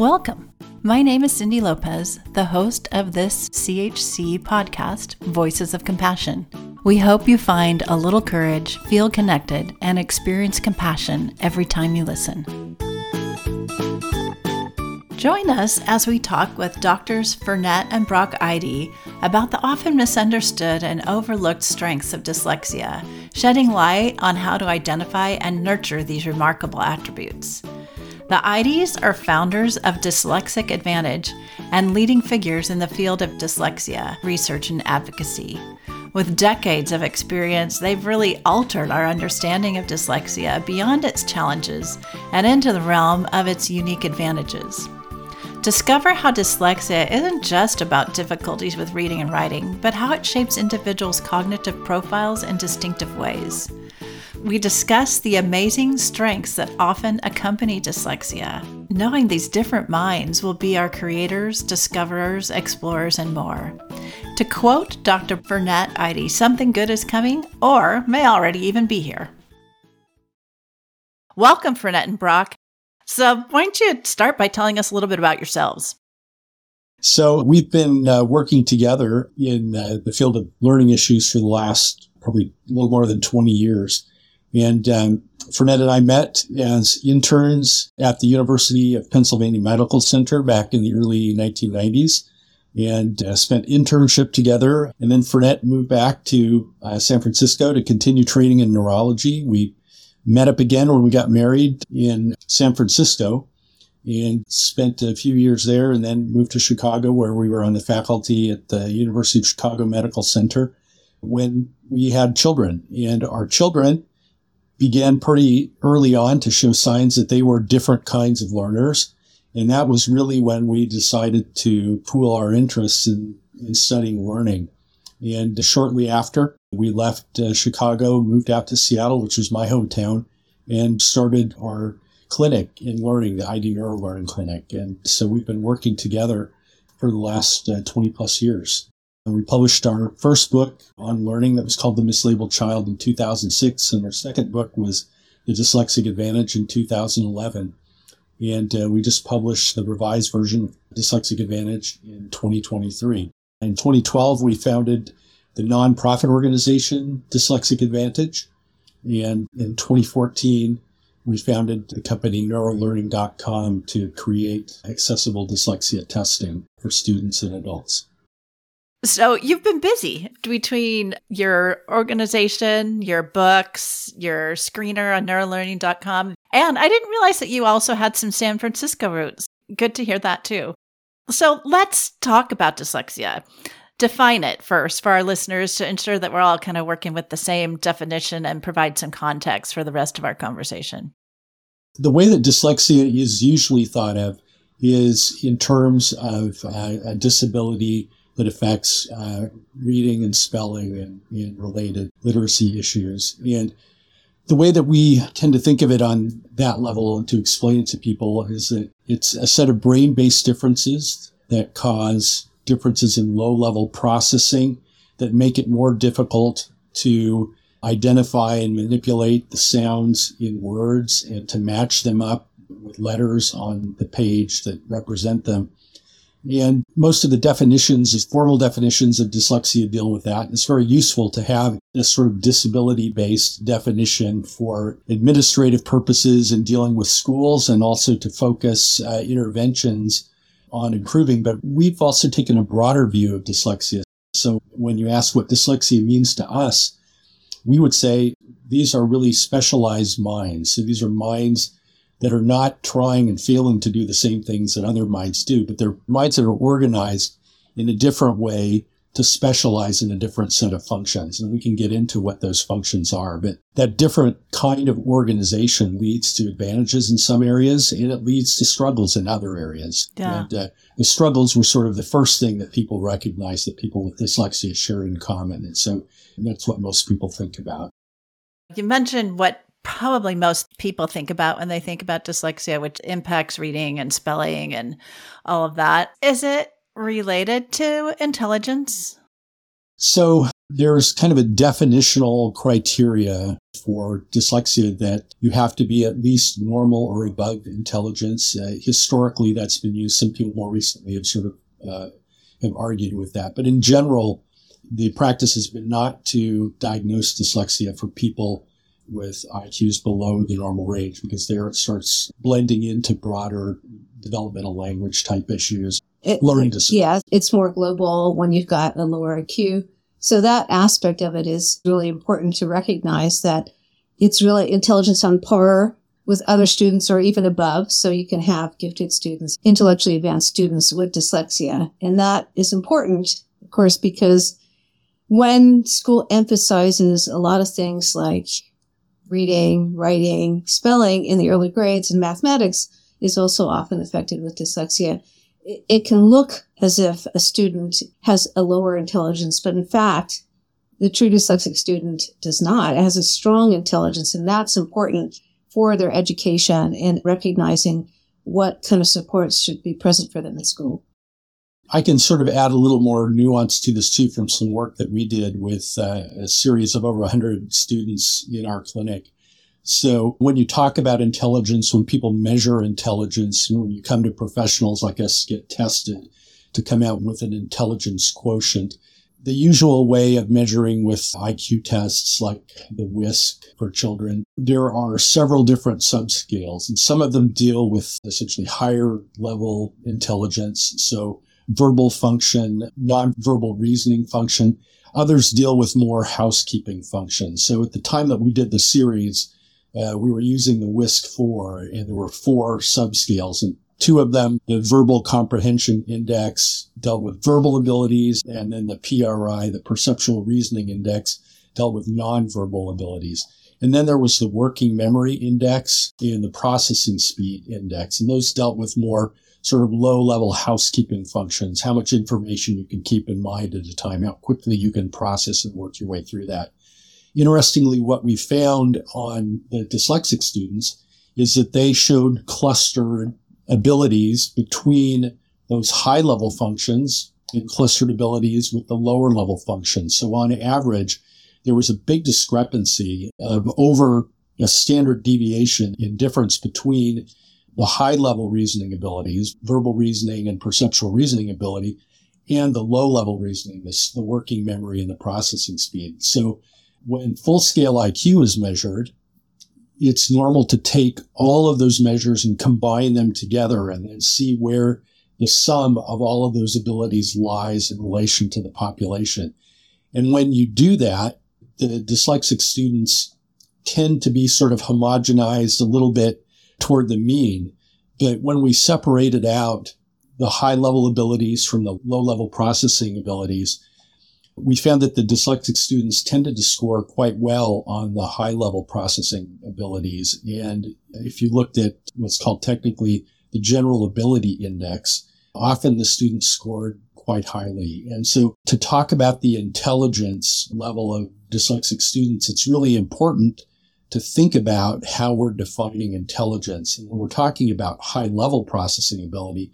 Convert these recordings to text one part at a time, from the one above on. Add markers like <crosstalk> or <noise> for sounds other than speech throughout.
Welcome. My name is Cindy Lopez, the host of this CHC podcast, Voices of Compassion. We hope you find a little courage, feel connected, and experience compassion every time you listen. Join us as we talk with doctors Fernette and Brock Eide about the often misunderstood and overlooked strengths of dyslexia, shedding light on how to identify and nurture these remarkable attributes. The Eides are founders of Dyslexic Advantage and leading figures in the field of dyslexia research and advocacy. With decades of experience, they've really altered our understanding of dyslexia beyond its challenges and into the realm of its unique advantages. Discover how dyslexia isn't just about difficulties with reading and writing, but how it shapes individuals' cognitive profiles in distinctive ways we discuss the amazing strengths that often accompany dyslexia. Knowing these different minds will be our creators, discoverers, explorers, and more. To quote Dr. Fernette Eide, something good is coming or may already even be here. Welcome, Fernette and Brock. So, why don't you start by telling us a little bit about yourselves? So, we've been uh, working together in uh, the field of learning issues for the last probably a little more than 20 years. And um, Fernette and I met as interns at the University of Pennsylvania Medical Center back in the early 1990s and uh, spent internship together. And then Fernette moved back to uh, San Francisco to continue training in neurology. We met up again when we got married in San Francisco and spent a few years there and then moved to Chicago where we were on the faculty at the University of Chicago Medical Center when we had children and our children began pretty early on to show signs that they were different kinds of learners. And that was really when we decided to pool our interests in, in studying learning. And shortly after, we left uh, Chicago, moved out to Seattle, which was my hometown, and started our clinic in learning, the Eide Neuro Learning Clinic. And so we've been working together for the last uh, 20 plus years. We published our first book on learning that was called The Mislabeled Child in 2006, and our second book was The Dyslexic Advantage in 2011. And uh, we just published the revised version of Dyslexic Advantage in 2023. In 2012, we founded the nonprofit organization Dyslexic Advantage. And in 2014, we founded the company neurolearning.com to create accessible dyslexia testing for students and adults. So you've been busy between your organization, your books, your screener on neurolearning.com. And I didn't realize that you also had some San Francisco roots. Good to hear that too. So let's talk about dyslexia. Define it first for our listeners to ensure that we're all kind of working with the same definition and provide some context for the rest of our conversation. The way that dyslexia is usually thought of is in terms of uh, a disability that affects uh, reading and spelling and, and related literacy issues. And the way that we tend to think of it on that level and to explain it to people is that it's a set of brain based differences that cause differences in low level processing that make it more difficult to identify and manipulate the sounds in words and to match them up with letters on the page that represent them. And most of the definitions, formal definitions of dyslexia deal with that. It's very useful to have a sort of disability based definition for administrative purposes and dealing with schools and also to focus uh, interventions on improving. But we've also taken a broader view of dyslexia. So when you ask what dyslexia means to us, we would say these are really specialized minds. So these are minds that are not trying and failing to do the same things that other minds do, but they're minds that are organized in a different way to specialize in a different set of functions. And we can get into what those functions are, but that different kind of organization leads to advantages in some areas and it leads to struggles in other areas. Yeah. And uh, the struggles were sort of the first thing that people recognize that people with dyslexia share in common. And so that's what most people think about. You mentioned what probably most people think about when they think about dyslexia, which impacts reading and spelling and all of that. Is it related to intelligence? So There's kind of a definitional criteria for dyslexia that you have to be at least normal or above intelligence. Uh, historically, that's been used. Some people more recently have sort of uh, have argued with that, but in general, the practice has been not to diagnose dyslexia for people with IQs below the normal range because there it starts blending into broader developmental language type issues, it, learning disability. Yeah, it's more global when you've got a lower IQ. So that aspect of it is really important to recognize that it's really intelligence on par with other students or even above. So you can have gifted students, intellectually advanced students with dyslexia. And that is important, of course, because when school emphasizes a lot of things like reading, writing, spelling in the early grades and mathematics is also often affected with dyslexia. It can look as if a student has a lower intelligence, but in fact, the true dyslexic student does not. It has a strong intelligence, and that's important for their education and recognizing what kind of supports should be present for them in school. I can sort of add a little more nuance to this too from some work that we did with uh, a series of over 100 students in our clinic. So when you talk about intelligence, when people measure intelligence, and when you come to professionals like us get tested to come out with an intelligence quotient, the usual way of measuring with IQ tests like the WISC for children, there are several different subscales and some of them deal with essentially higher level intelligence. So verbal function, nonverbal reasoning function. Others deal with more housekeeping functions. So at the time that we did the series, uh, we were using the WISC 4 and there were four subscales and two of them, the verbal comprehension index dealt with verbal abilities and then the PRI, the perceptual reasoning index dealt with nonverbal abilities. And then there was the working memory index and the processing speed index. And those dealt with more sort of low level housekeeping functions, how much information you can keep in mind at a time, how quickly you can process and work your way through that. Interestingly, what we found on the dyslexic students is that they showed clustered abilities between those high level functions and clustered abilities with the lower level functions. So on average, there was a big discrepancy of over a standard deviation in difference between the high level reasoning abilities, verbal reasoning and perceptual reasoning ability, and the low level reasoning, this, the working memory and the processing speed. So when full scale IQ is measured, it's normal to take all of those measures and combine them together and then see where the sum of all of those abilities lies in relation to the population. And when you do that, the dyslexic students tend to be sort of homogenized a little bit toward the mean. But when we separated out the high level abilities from the low level processing abilities, we found that the dyslexic students tended to score quite well on the high level processing abilities. And if you looked at what's called technically the general ability index, often the students scored quite highly. And so to talk about the intelligence level of dyslexic students, it's really important to think about how we're defining intelligence. And when we're talking about high level processing ability,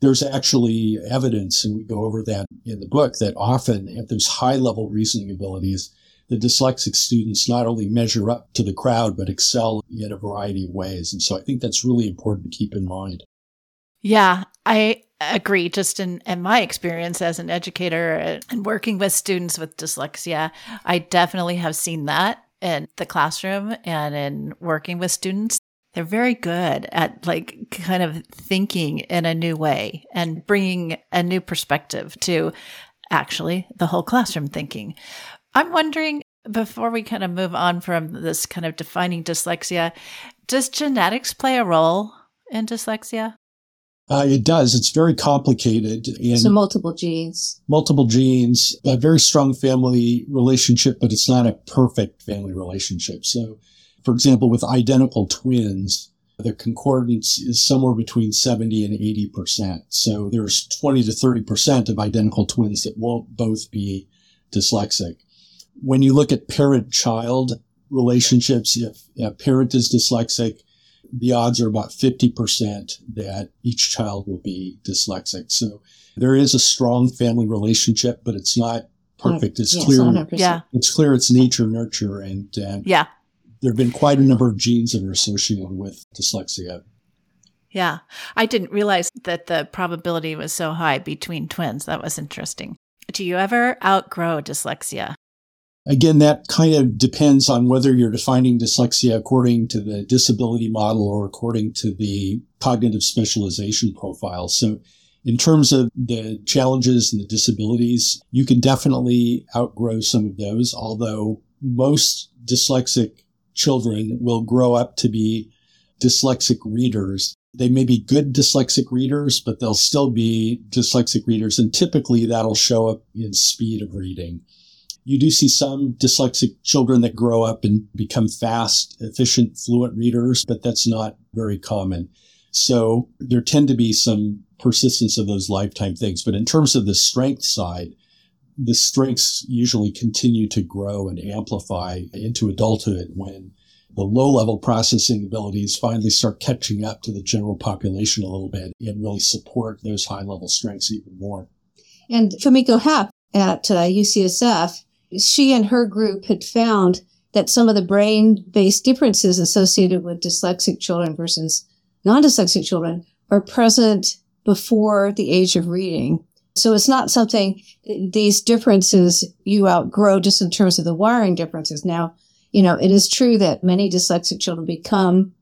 there's actually evidence, and we go over that in the book, that often at those high level reasoning abilities, the dyslexic students not only measure up to the crowd, but excel in a variety of ways. And so I think that's really important to keep in mind. Yeah, I agree. Just in, in my experience as an educator and working with students with dyslexia, I definitely have seen that in the classroom and in working with students they're very good at like kind of thinking in a new way and bringing a new perspective to actually the whole classroom thinking. I'm wondering before we kind of move on from this kind of defining dyslexia, does genetics play a role in dyslexia? Uh, it does. It's very complicated. And so multiple genes. Multiple genes, a very strong family relationship, but it's not a perfect family relationship. So, for example, with identical twins, the concordance is somewhere between 70 and 80%. So there's 20 to 30% of identical twins that won't both be dyslexic. When you look at parent-child relationships, if a parent is dyslexic, the odds are about 50% that each child will be dyslexic. So there is a strong family relationship, but it's not perfect. It's Yes, clear. 100%. Yeah. It's clear it's nature nurture, and uh, Yeah. there have been quite a number of genes that are associated with dyslexia. Yeah. I didn't realize that the probability was so high between twins. That was interesting. Do you ever outgrow dyslexia? Again, that kind of depends on whether you're defining dyslexia according to the disability model or according to the cognitive specialization profile. So, in terms of the challenges and the disabilities, you can definitely outgrow some of those, although most dyslexic children will grow up to be dyslexic readers. They may be good dyslexic readers, but they'll still be dyslexic readers. And typically that'll show up in speed of reading. You do see some dyslexic children that grow up and become fast, efficient, fluent readers, but that's not very common. So there tend to be some persistence of those lifetime things. But in terms of the strength side, the strengths usually continue to grow and amplify into adulthood when the low level processing abilities finally start catching up to the general population a little bit and really support those high level strengths even more. And Fumiko Hoeft at uh, UCSF, she and her group had found that some of the brain based differences associated with dyslexic children versus non dyslexic children are present before the age of reading. So it's not something, these differences you outgrow just in terms of the wiring differences. Now, you know, it is true that many dyslexic children become,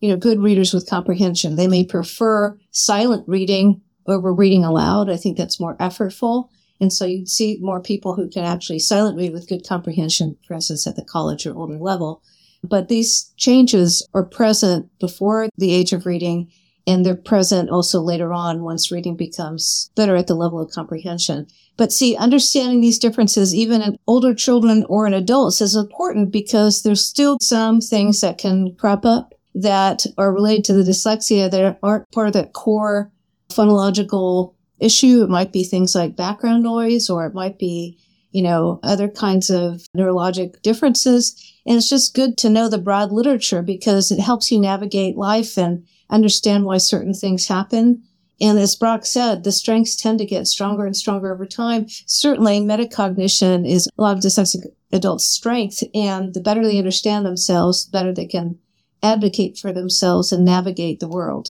you know, good readers with comprehension. They may prefer silent reading over reading aloud. I think that's more effortful. And so you'd see more people who can actually silent read with good comprehension, for instance, at the college or older level. But these changes are present before the age of reading and they're present also later on once reading becomes better at the level of comprehension. But see, understanding these differences, even in older children or in adults, is important because there's still some things that can crop up that are related to the dyslexia that aren't part of that core phonological issue. It might be things like background noise, or it might be, you know, other kinds of neurologic differences. And it's just good to know the broad literature because it helps you navigate life and understand why certain things happen. And as Brock said, the strengths tend to get stronger and stronger over time. Certainly metacognition is a lot of dyslexic adults' strength. And the better they understand themselves, the better they can advocate for themselves and navigate the world.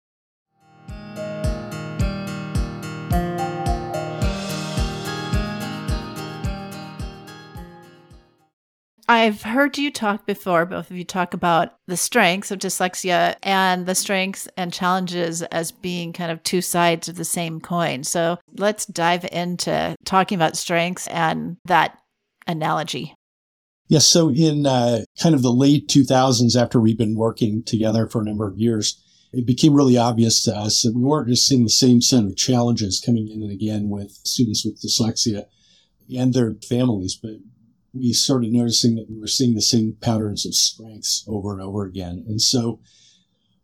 I've heard you talk before, both of you talk about the strengths of dyslexia and the strengths and challenges as being kind of two sides of the same coin. So let's dive into talking about strengths and that analogy. Yes. so in uh, kind of the late 2000s, after we've been working together for a number of years, it became really obvious to us that we weren't just seeing the same set of challenges coming in and again with students with dyslexia and their families, but we started noticing that we were seeing the same patterns of strengths over and over again. And so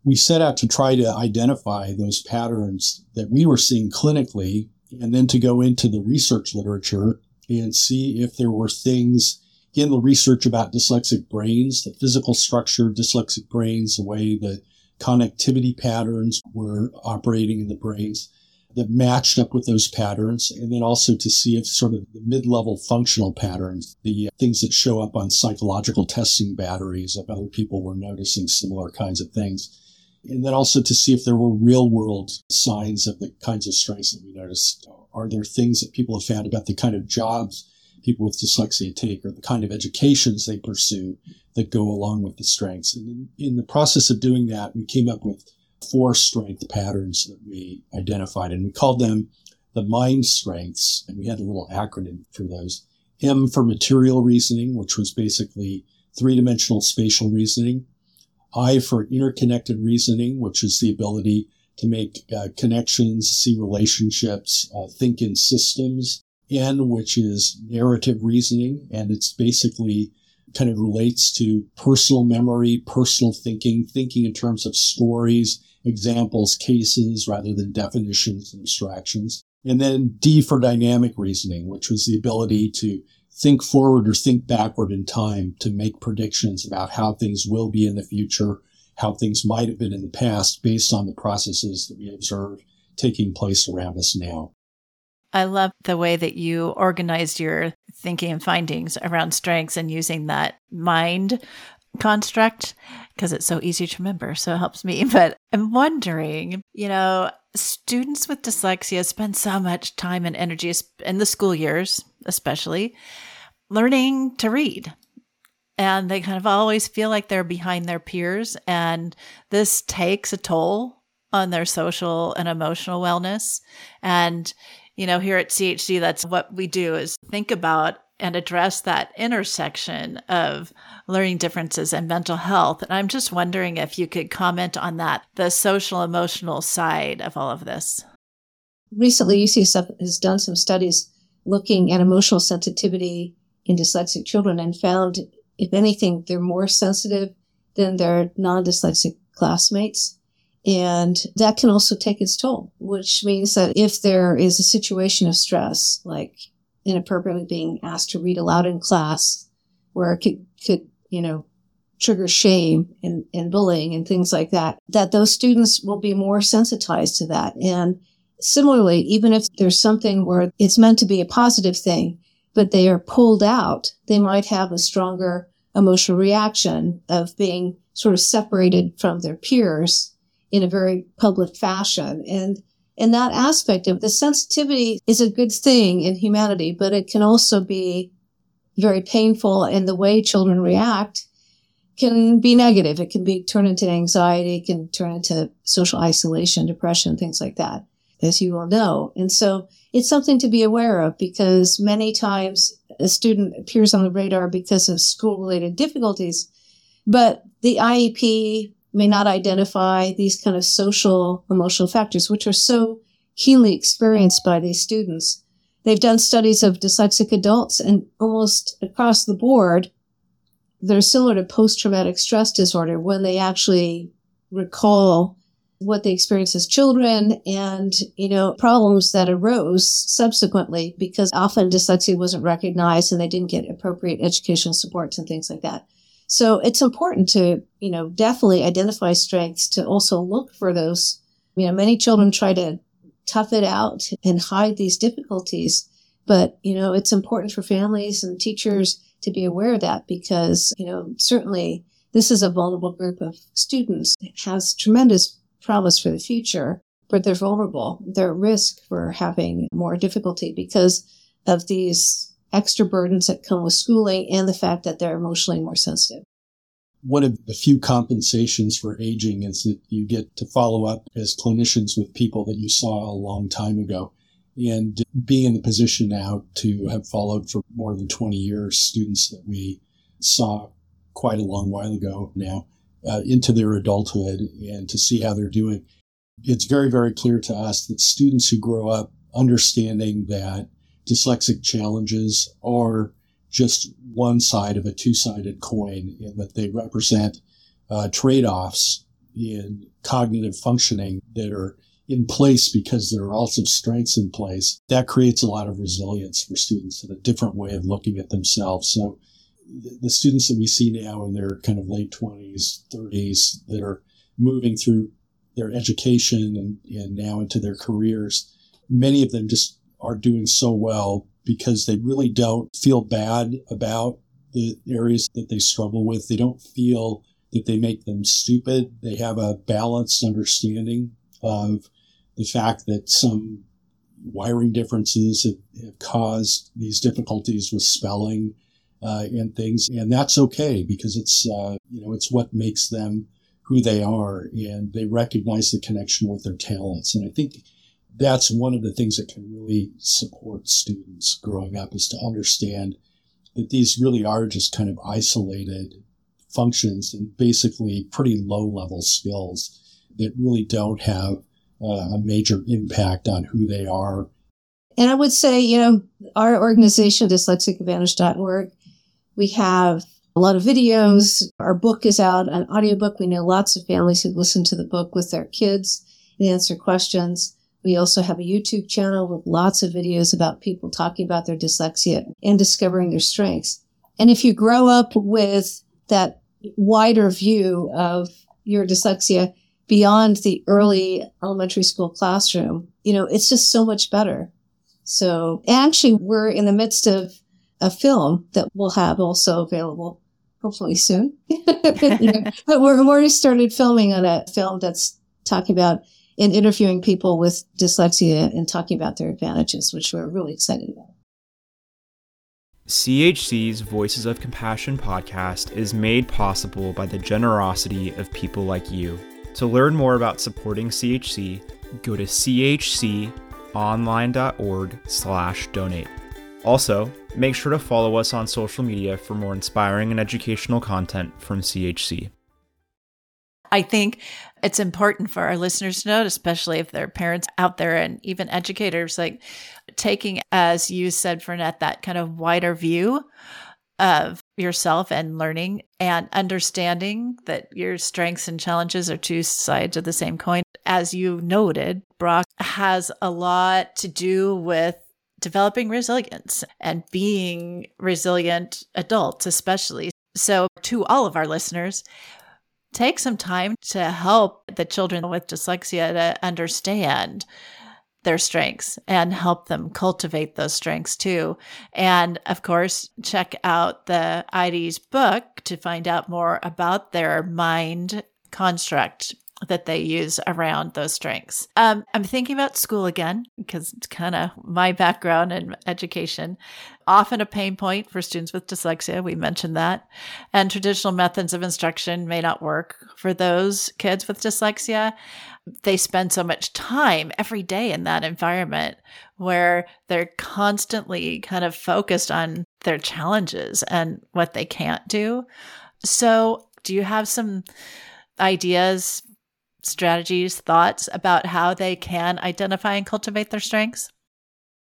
we set out to try to identify those patterns that we were seeing clinically and then to go into the research literature and see if there were things in the research about dyslexic brains, the physical structure of dyslexic brains, the way the connectivity patterns were operating in the brains that matched up with those patterns, and then also to see if sort of the mid-level functional patterns, the uh, things that show up on psychological testing batteries, if other people were noticing similar kinds of things. And then also to see if there were real world signs of the kinds of strengths that we noticed. Are there things that people have found about the kind of jobs people with dyslexia take or the kind of educations they pursue that go along with the strengths? And in, in the process of doing that, we came up with four strength patterns that we identified, and we called them the mind strengths. And we had a little acronym for those. M for material reasoning, which was basically three dimensional spatial reasoning. I for interconnected reasoning, which is the ability to make uh, connections, see relationships, uh, think in systems. N, which is narrative reasoning, and it's basically kind of relates to personal memory, personal thinking, thinking in terms of stories, examples, cases, rather than definitions and abstractions. And then D for dynamic reasoning, which was the ability to think forward or think backward in time to make predictions about how things will be in the future, how things might have been in the past based on the processes that we observe taking place around us now. I love the way that you organized your thinking and findings around strengths and using that mind construct because it's so easy to remember. So it helps me. <laughs> But I'm wondering, you know, students with dyslexia spend so much time and energy in the school years, especially learning to read. And they kind of always feel like they're behind their peers. And this takes a toll on their social and emotional wellness. And you know, here at CHC, that's what we do is think about and address that intersection of learning differences and mental health. And I'm just wondering if you could comment on that, the social emotional side of all of this. Recently, UCSF has done some studies looking at emotional sensitivity in dyslexic children and found, if anything, they're more sensitive than their non dyslexic classmates. And that can also take its toll, which means that if there is a situation of stress, like inappropriately being asked to read aloud in class, where it could, could you know, trigger shame and, and bullying and things like that, that those students will be more sensitized to that. And similarly, even if there's something where it's meant to be a positive thing, but they are pulled out, they might have a stronger emotional reaction of being sort of separated from their peers in a very public fashion. And in that aspect of the sensitivity is a good thing in humanity, but it can also be very painful and the way children react can be negative. It can be turn into anxiety, it can turn into social isolation, depression, things like that, as you all know. And so it's something to be aware of because many times a student appears on the radar because of school related difficulties, but the IEP may not identify these kind of social emotional factors, which are so keenly experienced by these students. They've done studies of dyslexic adults and almost across the board, they're similar to post-traumatic stress disorder when they actually recall what they experienced as children and, you know, problems that arose subsequently because often dyslexia wasn't recognized and they didn't get appropriate educational supports and things like that. So it's important to, you know, definitely identify strengths to also look for those. You know, many children try to tough it out and hide these difficulties. But, you know, it's important for families and teachers to be aware of that because, you know, certainly this is a vulnerable group of students. It has tremendous promise for the future, but they're vulnerable. They're at risk for having more difficulty because of these extra burdens that come with schooling and the fact that they're emotionally more sensitive. One of the few compensations for aging is that you get to follow up as clinicians with people that you saw a long time ago. And being in the position now to have followed for more than 20 years students that we saw quite a long while ago now uh, into their adulthood and to see how they're doing. It's very, very clear to us that students who grow up understanding that dyslexic challenges are just one side of a two-sided coin in that they represent uh, trade-offs in cognitive functioning that are in place because there are also strengths in place. That creates a lot of resilience for students and a different way of looking at themselves. So the students that we see now in their kind of late 20s, 30s that are moving through their education and, and now into their careers, many of them just are doing so well because they really don't feel bad about the areas that they struggle with. They don't feel that they make them stupid. They have a balanced understanding of the fact that some wiring differences have, have caused these difficulties with spelling uh, and things, and that's okay because it's uh, you know it's what makes them who they are, and they recognize the connection with their talents. And I think that's one of the things that can really support students growing up is to understand that these really are just kind of isolated functions and basically pretty low level skills that really don't have uh, a major impact on who they are. And I would say, you know, our organization, dyslexicadvantage.org, we have a lot of videos. Our book is out, an audiobook. We know lots of families who listen to the book with their kids and answer questions. We also have a YouTube channel with lots of videos about people talking about their dyslexia and discovering their strengths. And if you grow up with that wider view of your dyslexia beyond the early elementary school classroom, you know, it's just so much better. So actually, we're in the midst of a film that we'll have also available hopefully soon. <laughs> but, we're, already started filming on a film that's talking about and interviewing people with dyslexia and talking about their advantages, which we're really excited about. CHC's Voices of Compassion podcast is made possible by the generosity of people like you. To learn more about supporting CHC, go to chconline.org/donate. Also, make sure to follow us on social media for more inspiring and educational content from CHC. I think it's important for our listeners to know, especially if they're parents out there and even educators, like taking, as you said, Fernette, that kind of wider view of yourself and learning and understanding that your strengths and challenges are two sides of the same coin. As you noted, Brock has a lot to do with developing resilience and being resilient adults, especially. So, to all of our listeners, take some time to help the children with dyslexia to understand their strengths and help them cultivate those strengths too. And of course, check out the Eides' book to find out more about their mind construct that they use around those strengths. Um, I'm thinking about school again because it's kind of my background in education. Often a pain point for students with dyslexia. We mentioned that. And traditional methods of instruction may not work for those kids with dyslexia. They spend so much time every day in that environment where they're constantly kind of focused on their challenges and what they can't do. So, do you have some ideas strategies, thoughts about how they can identify and cultivate their strengths?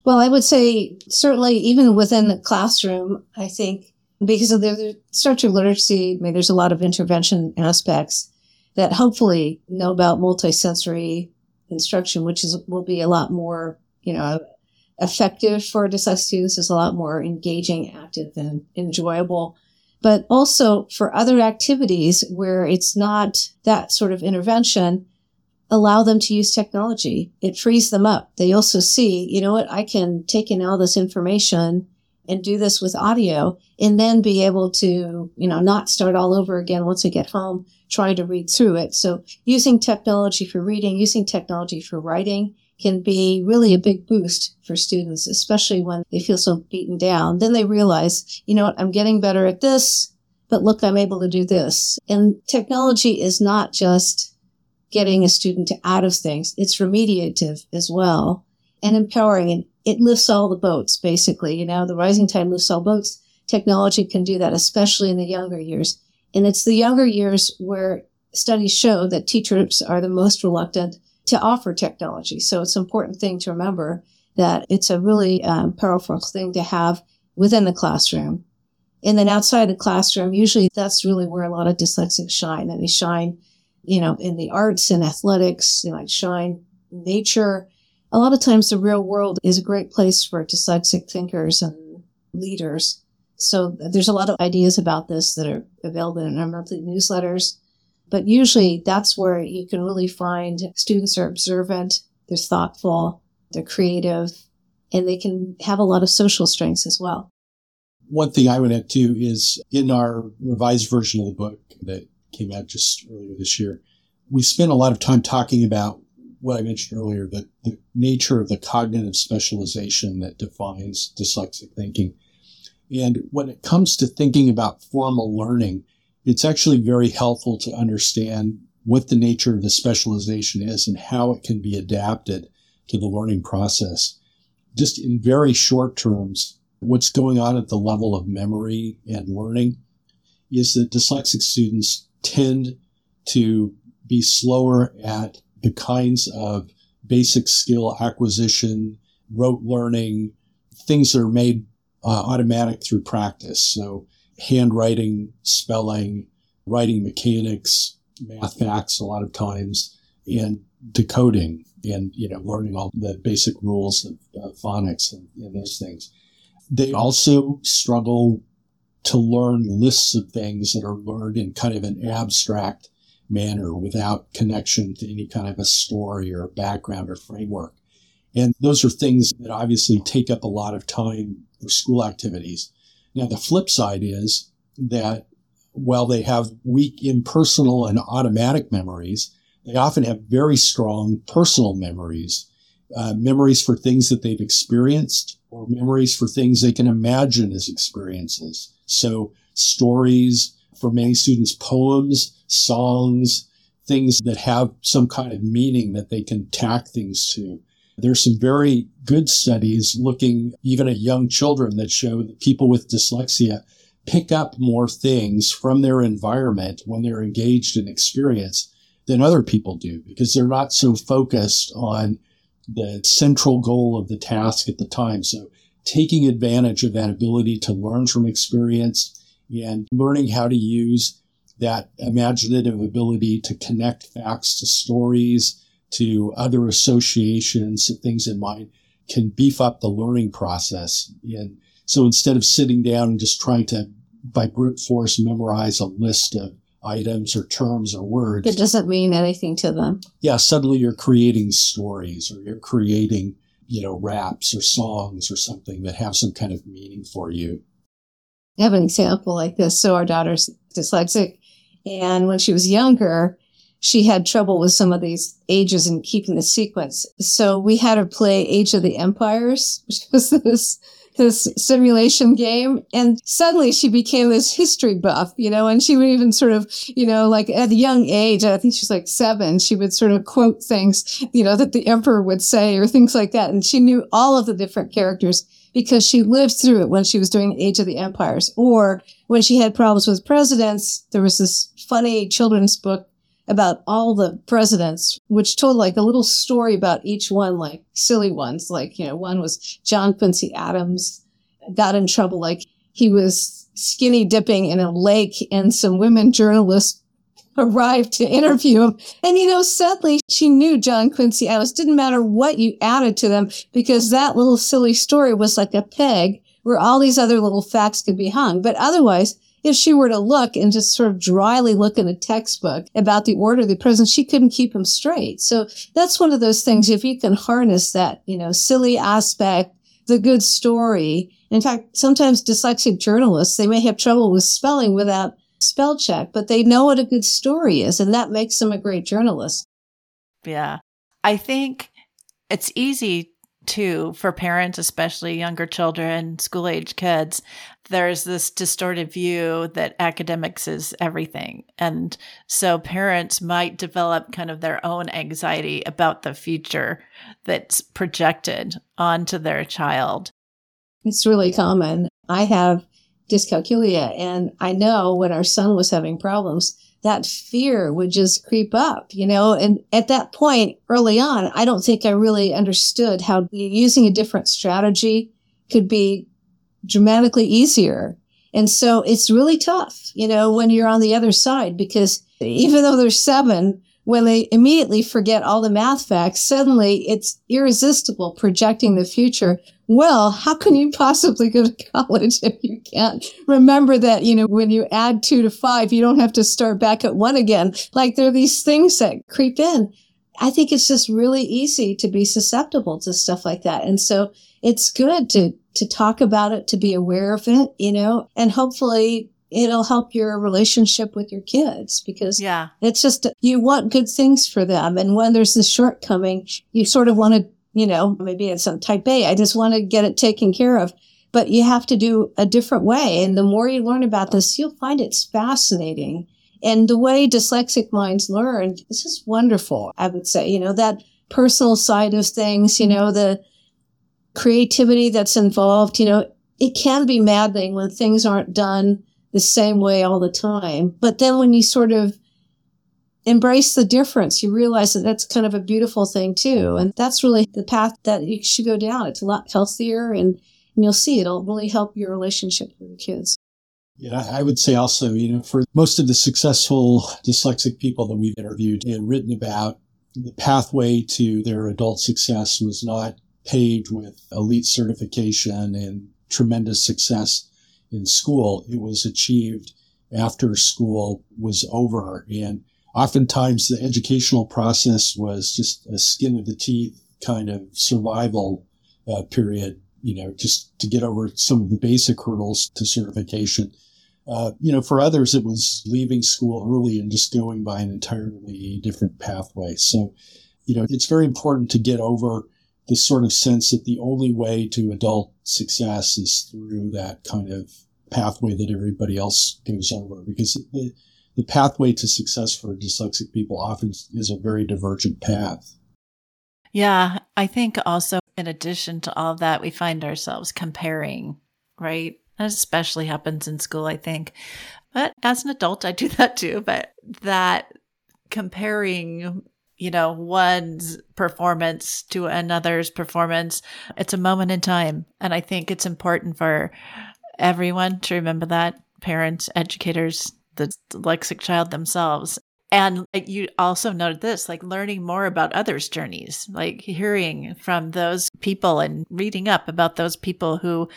Well, I would say certainly even within the classroom, I think because of the structured literacy, I mean, there's a lot of intervention aspects that hopefully know about multisensory instruction, which is will be a lot more, you know, effective for dyslexic students, is a lot more engaging, active, and enjoyable but also for other activities where it's not that sort of intervention, allow them to use technology. It frees them up. They also see, you know what, I can take in all this information and do this with audio and then be able to, you know, not start all over again once I get home trying to read through it. So using technology for reading, using technology for writing, can be really a big boost for students, especially when they feel so beaten down. Then they realize, you know what, I'm getting better at this, but look, I'm able to do this. And technology is not just getting a student out of things. It's remediative as well and empowering. And it lifts all the boats, basically. You know, the rising tide lifts all boats. Technology can do that, especially in the younger years. And it's the younger years where studies show that teachers are the most reluctant to offer technology. So it's an important thing to remember that it's a really um, powerful thing to have within the classroom. And then outside the classroom, usually that's really where a lot of dyslexics shine. And they shine, you know, in the arts and athletics, they might shine nature. A lot of times the real world is a great place for dyslexic thinkers and leaders. So there's a lot of ideas about this that are available in our monthly newsletters. But usually that's where you can really find students are observant, they're thoughtful, they're creative, and they can have a lot of social strengths as well. One thing I would add too is in our revised version of the book that came out just earlier this year, we spent a lot of time talking about what I mentioned earlier, the, the nature of the cognitive specialization that defines dyslexic thinking. And when it comes to thinking about formal learning, it's actually very helpful to understand what the nature of the specialization is and how it can be adapted to the learning process. Just in very short terms, what's going on at the level of memory and learning is that dyslexic students tend to be slower at the kinds of basic skill acquisition, rote learning, things that are made uh, automatic through practice. So handwriting, spelling, writing mechanics, math facts a lot of times, and decoding and, you know, learning all the basic rules of uh, phonics and, and those things. They also struggle to learn lists of things that are learned in kind of an abstract manner without connection to any kind of a story or background or framework. And those are things that obviously take up a lot of time for school activities. Now, the flip side is that while they have weak impersonal and automatic memories, they often have very strong personal memories, uh, memories for things that they've experienced or memories for things they can imagine as experiences. So stories for many students, poems, songs, things that have some kind of meaning that they can tack things to. There's some very good studies looking even at young children that show that people with dyslexia pick up more things from their environment when they're engaged in experience than other people do because they're not so focused on the central goal of the task at the time. So taking advantage of that ability to learn from experience and learning how to use that imaginative ability to connect facts to stories, to other associations, and things in mind can beef up the learning process. And so instead of sitting down and just trying to, by brute force, memorize a list of items or terms or words, It doesn't mean anything to them. yeah, suddenly you're creating stories or you're creating, you know, raps or songs or something that have some kind of meaning for you. I have an example like this. So our daughter's dyslexic, and when she was younger, she had trouble with some of these ages and keeping the sequence. So we had her play Age of the Empires, <laughs> which was this this simulation game. And suddenly she became this history buff, you know, and she would even sort of, you know, like at a young age, I think she was like seven, she would sort of quote things, you know, that the emperor would say or things like that. And she knew all of the different characters because she lived through it when she was doing Age of the Empires or when she had problems with presidents. There was this funny children's book about all the presidents, which told like a little story about each one, like silly ones. Like, you know, one was John Quincy Adams got in trouble. Like he was skinny dipping in a lake and some women journalists <laughs> arrived to interview him. And, you know, suddenly she knew John Quincy Adams. Didn't matter what you added to them because that little silly story was like a peg where all these other little facts could be hung. But otherwise, if she were to look and just sort of dryly look in a textbook about the order of the president, she couldn't keep them straight. So that's one of those things. If you can harness that, you know, silly aspect, the good story. In fact, sometimes dyslexic journalists, they may have trouble with spelling without spell check, but they know what a good story is. And that makes them a great journalist. Yeah. I think it's easy too for parents, especially younger children, school age kids. There's this distorted view that academics is everything. And so parents might develop kind of their own anxiety about the future that's projected onto their child. It's really common. I have dyscalculia and I know when our son was having problems, that fear would just creep up, you know, and at that point early on, I don't think I really understood how using a different strategy could be dramatically easier. And so it's really tough, you know, when you're on the other side, because even though there's seven, when they immediately forget all the math facts, suddenly it's irresistible projecting the future. Well, how can you possibly go to <laughs> college if you can't remember that, you know, when you add two to five, you don't have to start back at one again. Like there are these things that creep in. I think it's just really easy to be susceptible to stuff like that. And so it's good to, to talk about it, to be aware of it, you know, and hopefully it'll help your relationship with your kids because Yeah. it's just you want good things for them. And when there's this shortcoming, you sort of want to, you know, maybe it's a type A. I just want to get it taken care of. But you have to do a different way. And the more you learn about this, you'll find it's fascinating. And the way dyslexic minds learn is just wonderful. I would say, you know, that personal side of things, you know, the creativity that's involved, you know, it can be maddening when things aren't done the same way all the time. But then when you sort of embrace the difference, you realize that that's kind of a beautiful thing too. And that's really the path that you should go down. It's a lot healthier and, and you'll see it'll really help your relationship with the kids. Yeah, I would say also, you know, for most of the successful dyslexic people that we've interviewed and written about, the pathway to their adult success was not paved with elite certification and tremendous success in school. It was achieved after school was over. And oftentimes the educational process was just a skin of the teeth kind of survival uh, period, you know, just to get over some of the basic hurdles to certification. Uh, you know, for others, it was leaving school early and just going by an entirely different pathway. So, you know, it's very important to get over this sort of sense that the only way to adult success is through that kind of pathway that everybody else goes over because the, the pathway to success for dyslexic people often is a very divergent path. Yeah, I think also in addition to all that, we find ourselves comparing, right? That especially happens in school, I think. But as an adult, I do <laughs> that too. But that comparing, you know, one's performance to another's performance, it's a moment in time. And I think it's important for everyone to remember that parents, educators, the dyslexic child themselves. And you also noted this, like learning more about others' journeys, like hearing from those people and reading up about those people who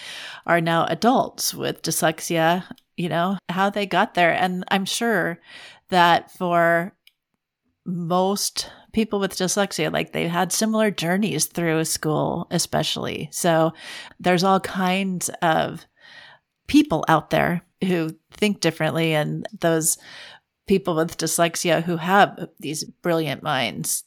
are now adults with dyslexia, you know, how they got there. And I'm sure that for most people with dyslexia, like they had similar journeys through school, especially. So there's all kinds of people out there who think differently and those people with dyslexia who have these brilliant minds.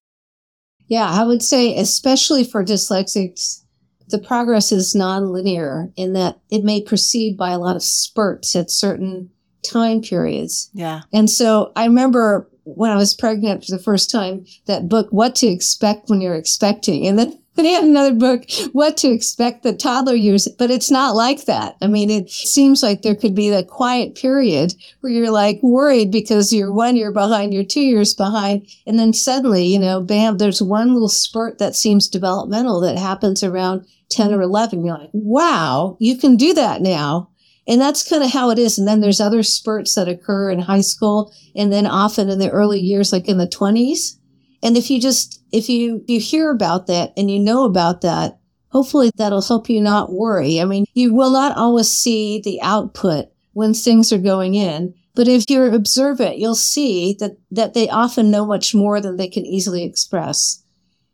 Yeah, I would say, especially for dyslexics, the progress is nonlinear in that it may proceed by a lot of spurts at certain time periods. Yeah. And so I remember when I was pregnant for the first time, that book, What to Expect When You're Expecting. And then <laughs> and he had another book, What to Expect the Toddler Years, but it's not like that. I mean, it seems like there could be a quiet period where you're like worried because you're one year behind, you're two years behind. And then suddenly, you know, bam, there's one little spurt that seems developmental that happens around 10 or 11. You're like, wow, you can do that now. And that's kind of how it is. And then there's other spurts that occur in high school and then often in the early years, like in the 20s and if you just, if you, you hear about that and you know about that, hopefully that'll help you not worry. I mean, you will not always see the output when things are going in, but if you observe it, you'll see that, that they often know much more than they can easily express.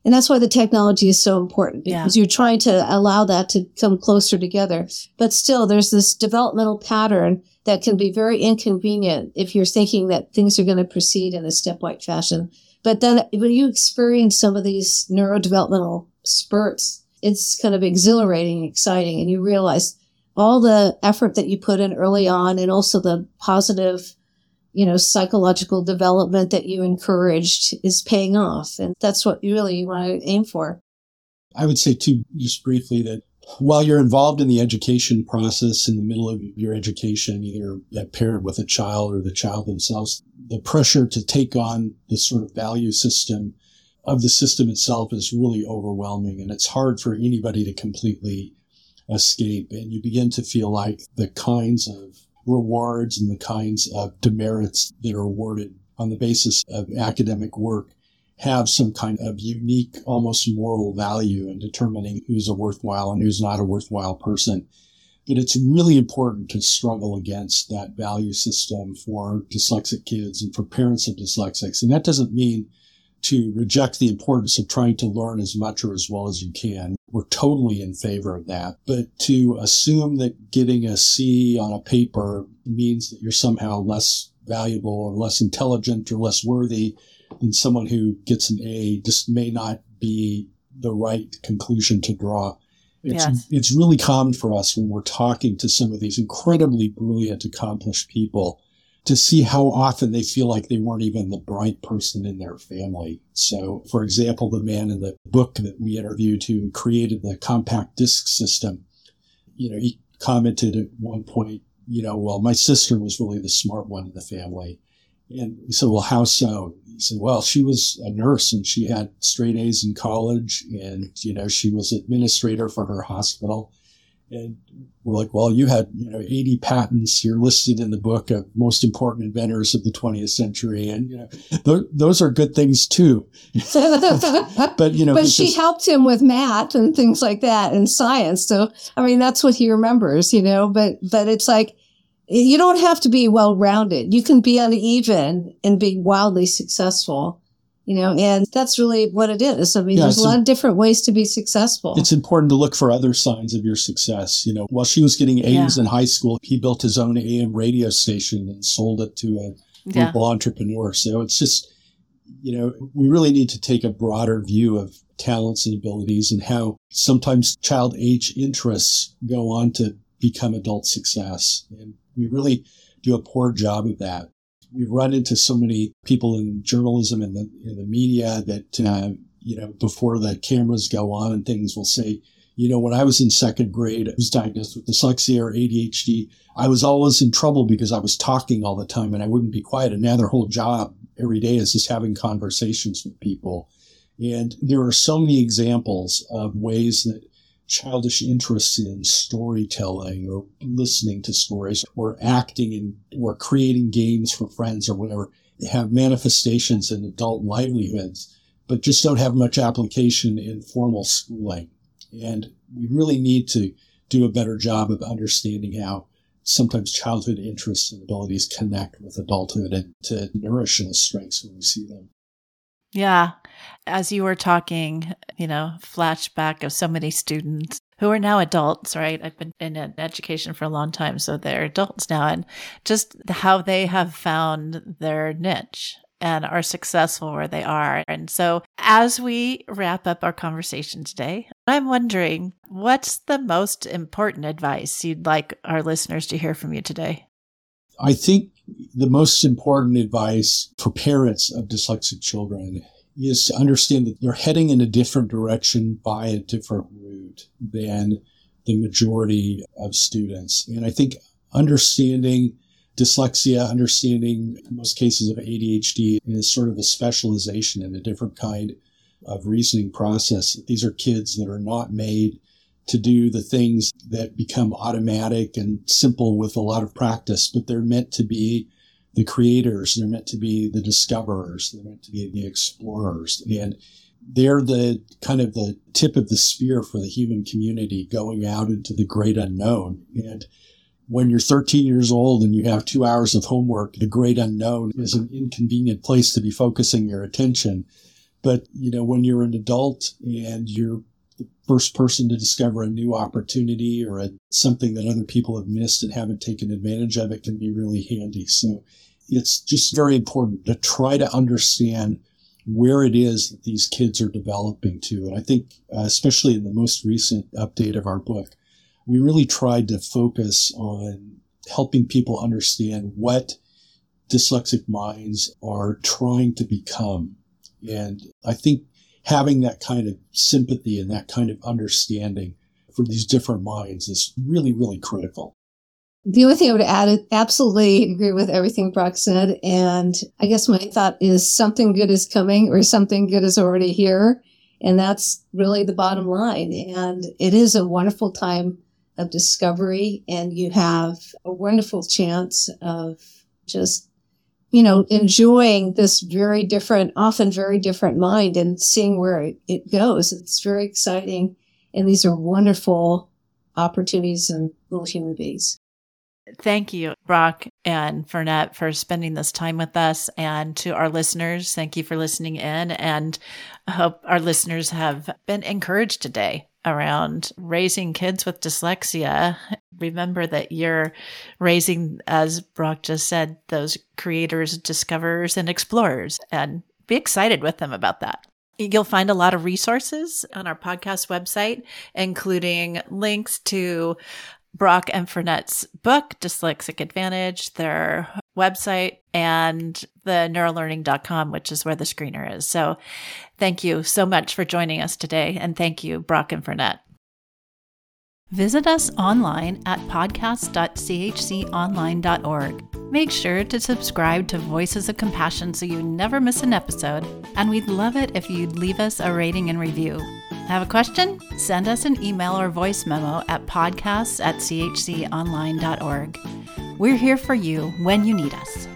And that's why the technology is so important because yeah. you're trying to allow that to come closer together. But still, there's this developmental pattern that can be very inconvenient if you're thinking that things are going to proceed in a stepwise fashion. But then when you experience some of these neurodevelopmental spurts, it's kind of exhilarating, exciting, and you realize all the effort that you put in early on and also the positive, you know, psychological development that you encouraged is paying off. And that's what you really want to aim for. I would say too, just briefly that while you're involved in the education process in the middle of your education, either a parent with a child or the child themselves, the pressure to take on this sort of value system of the system itself is really overwhelming and it's hard for anybody to completely escape. And you begin to feel like the kinds of rewards and the kinds of demerits that are awarded on the basis of academic work have some kind of unique, almost moral value in determining who's a worthwhile and who's not a worthwhile person. But it's really important to struggle against that value system for dyslexic kids and for parents of dyslexics. And that doesn't mean to reject the importance of trying to learn as much or as well as you can. We're totally in favor of that. But to assume that getting a C on a paper means that you're somehow less valuable or less intelligent or less worthy than someone who gets an A just may not be the right conclusion to draw. It's, yes. it's really common for us when we're talking to some of these incredibly brilliant, accomplished people to see how often they feel like they weren't even the bright person in their family. So, for example, the man in the book that we interviewed who created the compact disc system, you know, he commented at one point, you know, well, my sister was really the smart one in the family. And we said, well, how so? He said, well, she was a nurse and she had straight A's in college and, you know, she was administrator for her hospital. And we're like, well, you had, you know, 80 patents. You're listed in the book of most important inventors of the 20th century. And, you know, th- those are good things too. <laughs> but, you know, but she helped him with math and things like that and science. So, I mean, that's what he remembers, you know, but, but it's like, you don't have to be well rounded. You can be uneven and be wildly successful. You know, and that's really what it is. I mean, Yeah, there's a lot of different ways to be successful. It's important to look for other signs of your success. You know, while she was getting A's in high school, he built his own AM radio station and sold it to a Yeah. local entrepreneur. So it's just, you know, we really need to take a broader view of talents and abilities and how sometimes child age interests go on to become adult success. And we really do a poor job of that. We've run into so many people in journalism and the, in the media that, uh, you know, before the cameras go on and things will say, you know, when I was in second grade, I was diagnosed with dyslexia or ADHD. I was always in trouble because I was talking all the time and I wouldn't be quiet. And now their whole job every day is just having conversations with people. And there are so many examples of ways that childish interests in storytelling or listening to stories or acting and or creating games for friends or whatever have manifestations in adult livelihoods, but just don't have much application in formal schooling. And we really need to do a better job of understanding how sometimes childhood interests and abilities connect with adulthood and to nourish those strengths when we see them. Yeah. As you were talking, you know, flashback of so many students who are now adults, right? I've been in ed- education for a long time, so they're adults now, and just how they have found their niche and are successful where they are. And so, as we wrap up our conversation today, I'm wondering what's the most important advice you'd like our listeners to hear from you today? I think the most important advice for parents of dyslexic children is to understand that they're heading in a different direction by a different route than the majority of students. And I think understanding dyslexia, understanding most cases of ADHD is sort of a specialization in a different kind of reasoning process. These are kids that are not made to do the things that become automatic and simple with a lot of practice, but they're meant to be the creators. They're meant to be the discoverers. They're meant to be the explorers. And they're the kind of the tip of the spear for the human community going out into the great unknown. And when you're 13 years old and you have two hours of homework, the great unknown is an inconvenient place to be focusing your attention. But, you know, when you're an adult and you're the first person to discover a new opportunity or a, something that other people have missed and haven't taken advantage of, it can be really handy. So it's just very important to try to understand where it is that these kids are developing to. And I think, uh, especially in the most recent update of our book, we really tried to focus on helping people understand what dyslexic minds are trying to become. And I think having that kind of sympathy and that kind of understanding for these different minds is really, really critical. The only thing I would add, I absolutely agree with everything Brock said. And I guess my thought is something good is coming or something good is already here. And that's really the bottom line. And it is a wonderful time of discovery. And you have a wonderful chance of just, you know, enjoying this very different, often very different mind and seeing where it, goes. It's very exciting. And these are wonderful opportunities and little human beings. Thank you, Brock and Fernette, for spending this time with us. And to our listeners, thank you for listening in. And I hope our listeners have been encouraged today around raising kids with dyslexia. Remember that you're raising, as Brock just said, those creators, discoverers, and explorers, and be excited with them about that. You'll find a lot of resources on our podcast website, including links to Brock and Fernette's book, Dyslexic Advantage, their website, and the neurolearning.com, which is where the screener is. So thank you so much for joining us today. And thank you, Brock and Fernette. Visit us online at podcast.chconline.org. Make sure to subscribe to Voices of Compassion so you never miss an episode, and we'd love it if you'd leave us a rating and review. Have a question? Send us an email or voice memo at podcasts at chconline.org. We're here for you when you need us.